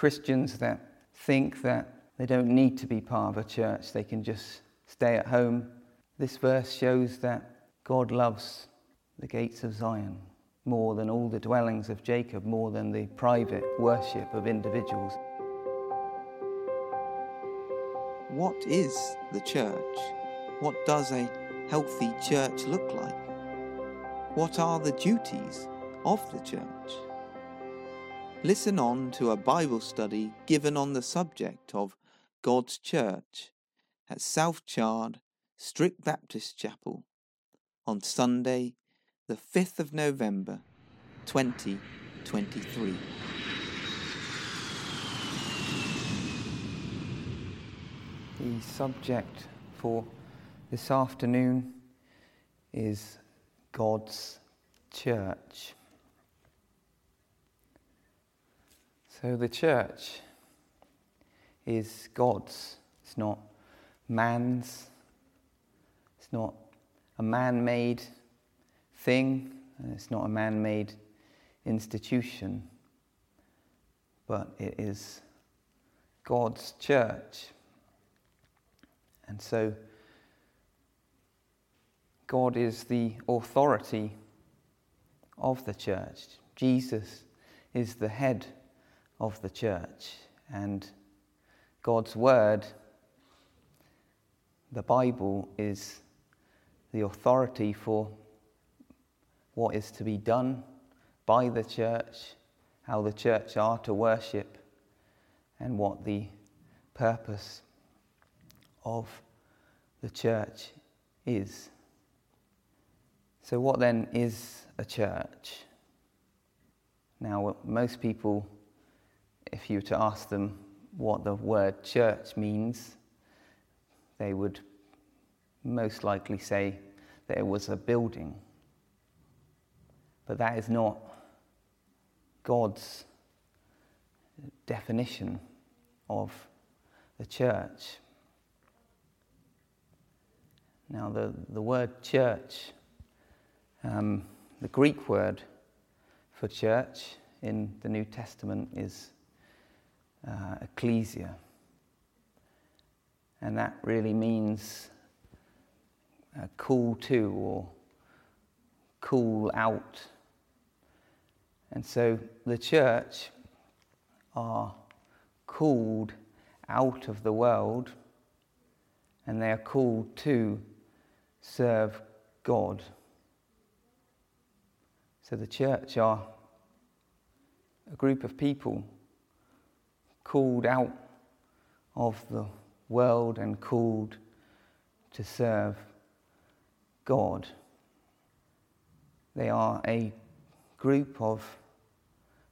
Christians that think that they don't need to be part of a church, they can just stay at home. This verse shows that God loves the gates of Zion more than all the dwellings of Jacob, more than the private worship of individuals. What is the church? What does a healthy church look like? What are the duties of the church? Listen on to a Bible study given on the subject of God's church at South Chard Strict Baptist Chapel on Sunday, the 5th of November 2023. The subject for this afternoon is God's church. So the church is God's, it's not man's, it's not a man made thing, it's not a man made institution, but it is God's church. And so, God is the authority of the church. Jesus is the head of the church. And God's Word, the Bible, is the authority for what is to be done by the church, how the church are to worship, and what the purpose of the church is. So, what then is a church? Now, most people, if you were to ask them what the word church means, they would most likely say that it was a building. But that is not God's definition of the church. Now, the, the word church, um, the Greek word for church in the New Testament is uh, ecclesia. And that really means call to or call out. And so the church are called out of the world and they are called to serve God. So the church are a group of people called out of the world and called to serve God. They are a group of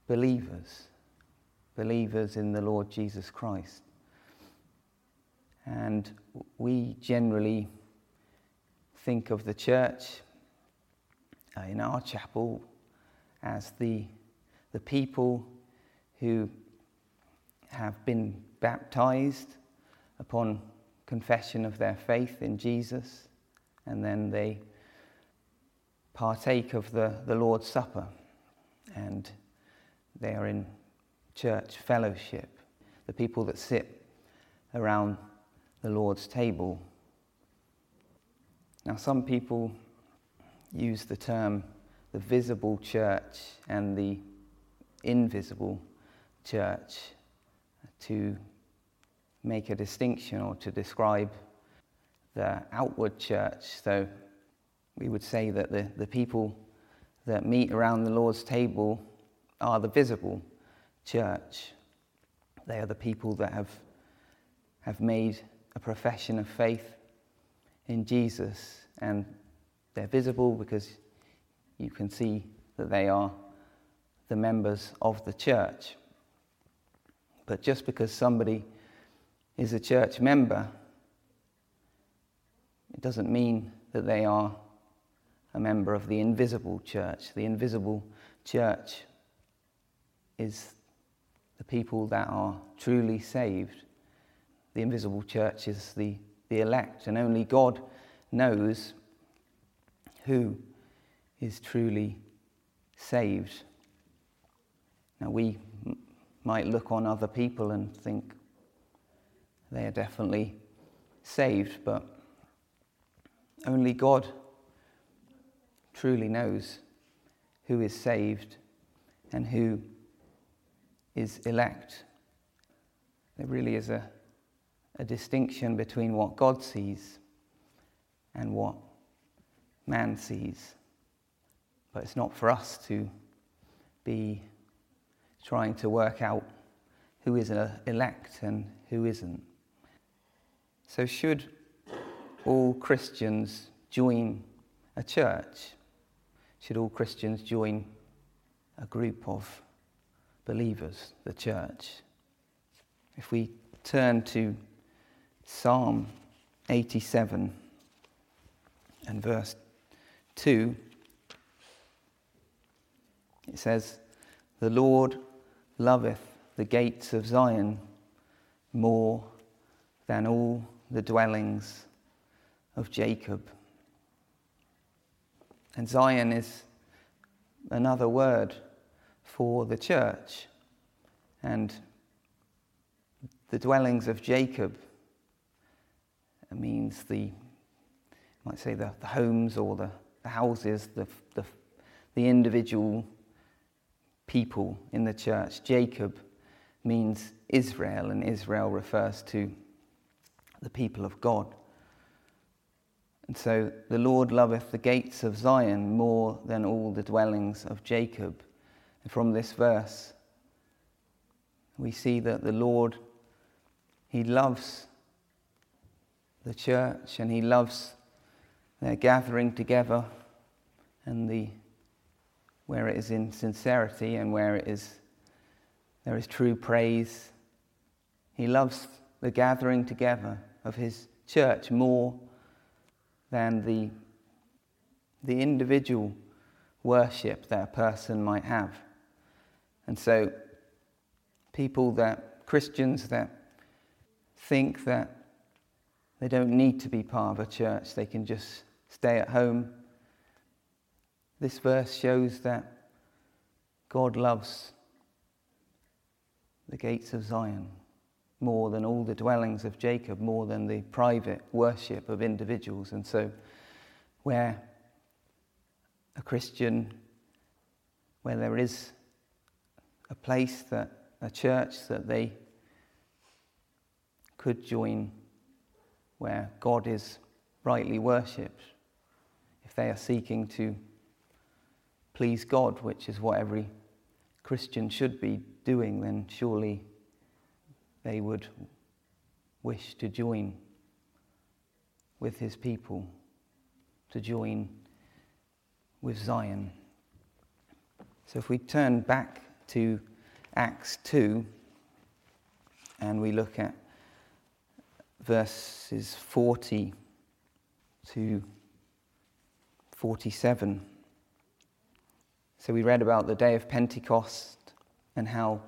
believers, believers in the Lord Jesus Christ. And we generally think of the church uh, in our chapel as the, the people who have been baptized upon confession of their faith in Jesus, and then they partake of the, the Lord's Supper, and they are in church fellowship, the people that sit around the Lord's table. Now, some people use the term the visible church and the invisible church to make a distinction or to describe the outward church. So we would say that the, the people that meet around the Lord's table are the visible church. They are the people that have, have made a profession of faith in Jesus, and they're visible because you can see that they are the members of the church. But just because somebody is a church member, it doesn't mean that they are a member of the invisible church. The invisible church is the people that are truly saved. The invisible church is the, the elect, and only God knows who is truly saved. Now, we might look on other people and think they are definitely saved, but only God truly knows who is saved and who is elect. There really is a, a distinction between what God sees and what man sees. But it's not for us to be trying to work out who is a elect and who isn't. So, should all Christians join a church? Should all Christians join a group of believers, the church? If we turn to Psalm 87 and verse 2, it says, The Lord loveth the gates of Zion more than all the dwellings of Jacob. And Zion is another word for the church. And the dwellings of Jacob means the, you might say, the, the homes or the, the houses, the, the, the individual people in the church. Jacob means Israel, and Israel refers to the people of God. And so the Lord loveth the gates of Zion more than all the dwellings of Jacob. And from this verse, we see that the Lord, He loves the church and He loves their gathering together and the where it is in sincerity and where it is there is true praise. He loves the gathering together of his church more than the, the individual worship that a person might have. And so, people that, Christians that think that they don't need to be part of a church, they can just stay at home. This verse shows that God loves the gates of Zion more than all the dwellings of Jacob, more than the private worship of individuals. And so, where a Christian, where there is a place that a church that they could join where God is rightly worshipped, if they are seeking to please God, which is what every Christian should be doing, then surely they would wish to join with his people, to join with Zion. So if we turn back to Acts 2 and we look at verses 40 to 47. So we read about the day of Pentecost and how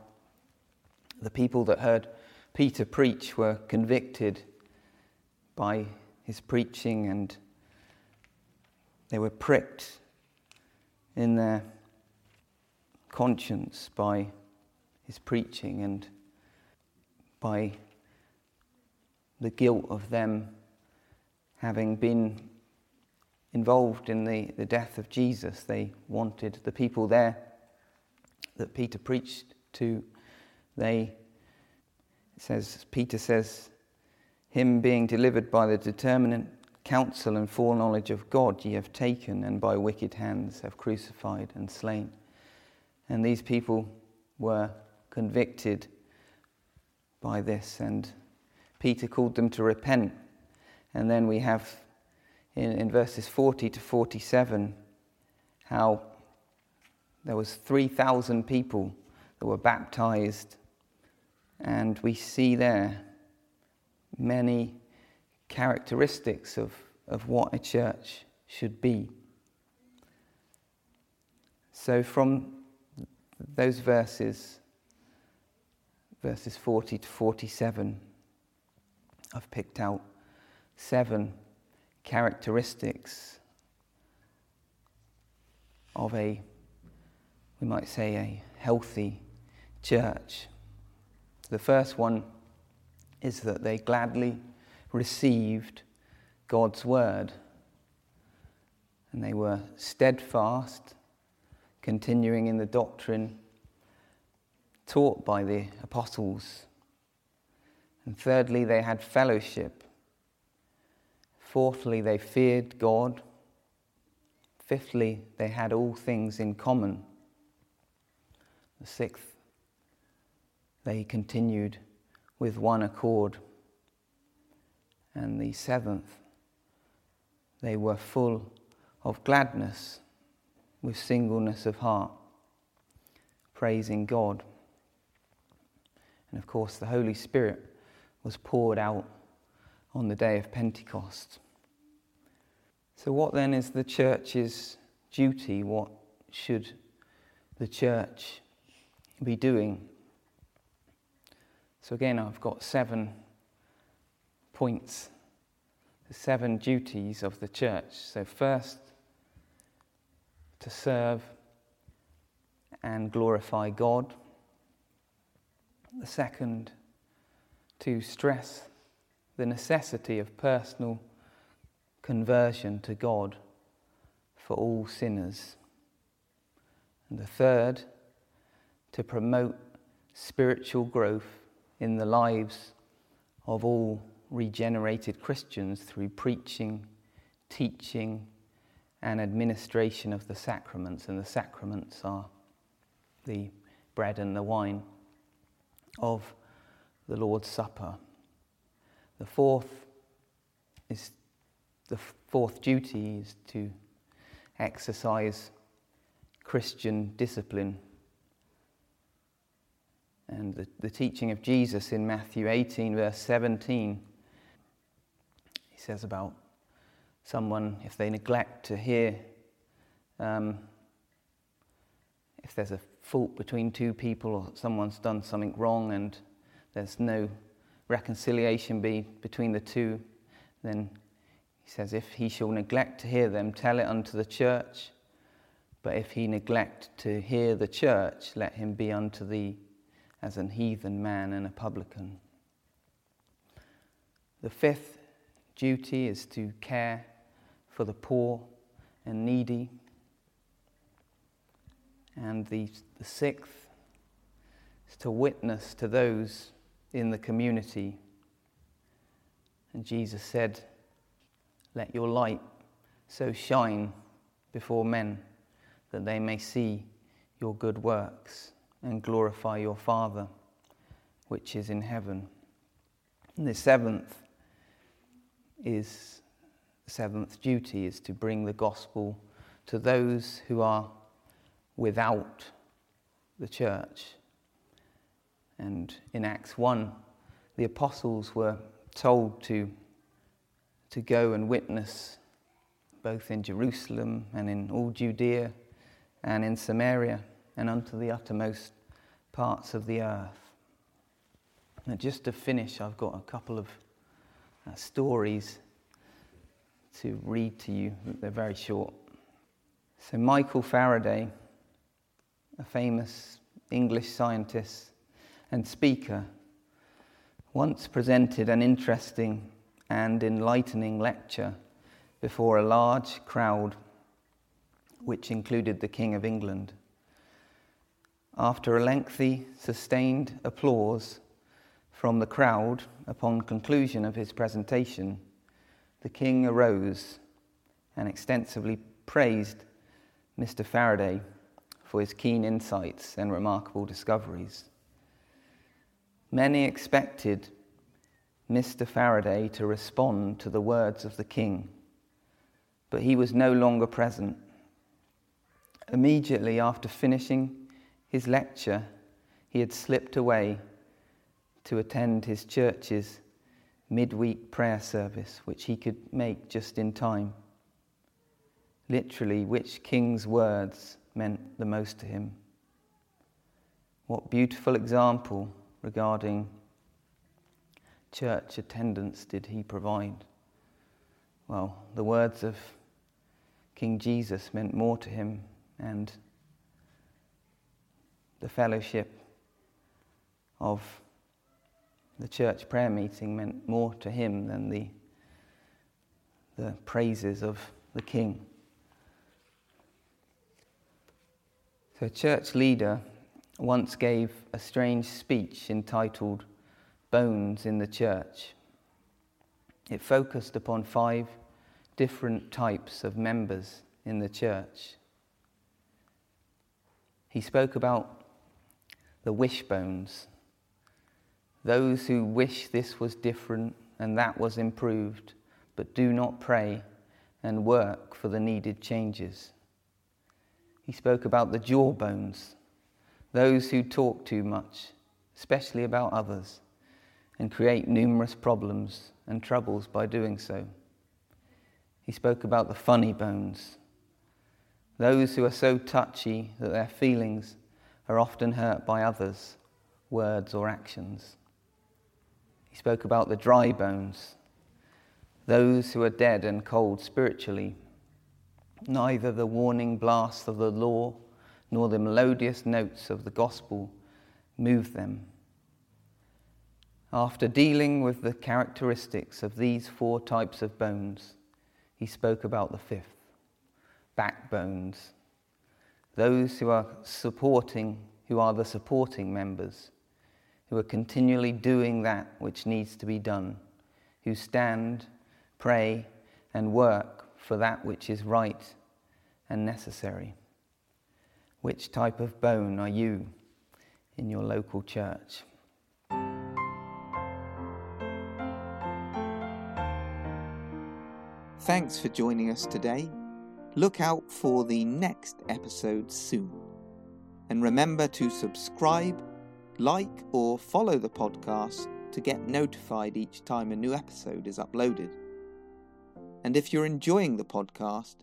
the people that heard Peter preach were convicted by his preaching and they were pricked in their conscience by his preaching and by the guilt of them having been involved in the, the death of Jesus. They wanted the people there that Peter preached to, they says, Peter says, Him being delivered by the determinate counsel and foreknowledge of God ye have taken, and by wicked hands have crucified and slain. And these people were convicted by this, and Peter called them to repent. And then we have in, in verses 40 to 47 how there was 3,000 people that were baptized and we see there many characteristics of, of what a church should be. So, from those verses, verses 40 to 47, I've picked out seven characteristics of a, we might say, a healthy church. The first one is that they gladly received God's word and they were steadfast, continuing in the doctrine taught by the apostles. And thirdly, they had fellowship. Fourthly, they feared God. Fifthly, they had all things in common. The sixth, they continued with one accord. And the seventh, they were full of gladness with singleness of heart, praising God. And of course, the Holy Spirit was poured out on the day of Pentecost. So, what then is the church's duty? What should the church be doing? So, again, I've got seven points, the seven duties of the church. So, first, to serve and glorify God. The second, to stress the necessity of personal conversion to God for all sinners. And the third, to promote spiritual growth in the lives of all regenerated Christians through preaching, teaching, and administration of the sacraments. And the sacraments are the bread and the wine of the Lord's Supper. The fourth is the fourth duty is to exercise Christian discipline. And the, the teaching of Jesus in Matthew 18, verse 17, he says about someone, if they neglect to hear, um, if there's a fault between two people or someone's done something wrong and there's no reconciliation be between the two, then he says, if he shall neglect to hear them, tell it unto the church. But if he neglect to hear the church, let him be unto thee as an heathen man and a publican. The fifth duty is to care for the poor and needy. And the, the sixth is to witness to those in the community. And Jesus said, Let your light so shine before men that they may see your good works and glorify your Father which is in heaven. And the seventh is seventh duty is to bring the gospel to those who are without the church. And in Acts 1, the apostles were told to, to go and witness both in Jerusalem and in all Judea and in Samaria and unto the uttermost parts of the earth. And just to finish, I've got a couple of uh, stories to read to you. They're very short. So, Michael Faraday, a famous English scientist and speaker, once presented an interesting and enlightening lecture before a large crowd, which included the King of England. After a lengthy, sustained applause from the crowd upon conclusion of his presentation, the king arose and extensively praised Mr. Faraday for his keen insights and remarkable discoveries. Many expected Mr. Faraday to respond to the words of the king, but he was no longer present. Immediately after finishing his lecture, he had slipped away to attend his church's midweek prayer service, which he could make just in time. Literally, which king's words meant the most to him. What beautiful example regarding church attendance did he provide? Well, the words of King Jesus meant more to him, and the fellowship of the church prayer meeting meant more to him than the, the praises of the king. So, a church leader once gave a strange speech entitled Bones in the Church. It focused upon five different types of members in the church. He spoke about the wishbones, those who wish this was different and that was improved, but do not pray and work for the needed changes. He spoke about the jawbones, those who talk too much, especially about others, and create numerous problems and troubles by doing so. He spoke about the funny bones, those who are so touchy that their feelings are often hurt by others' words or actions. He spoke about the dry bones, those who are dead and cold spiritually. Neither the warning blasts of the law nor the melodious notes of the gospel move them. After dealing with the characteristics of these four types of bones, he spoke about the fifth backbones, those who are supporting, who are the supporting members who are continually doing that which needs to be done, who stand, pray, and work for that which is right and necessary. Which type of bone are you in your local church? Thanks for joining us today. Look out for the next episode soon. And remember to subscribe like or follow the podcast to get notified each time a new episode is uploaded. And if you're enjoying the podcast,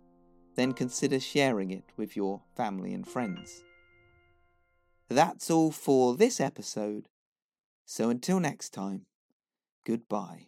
then consider sharing it with your family and friends. That's all for this episode, so until next time, goodbye.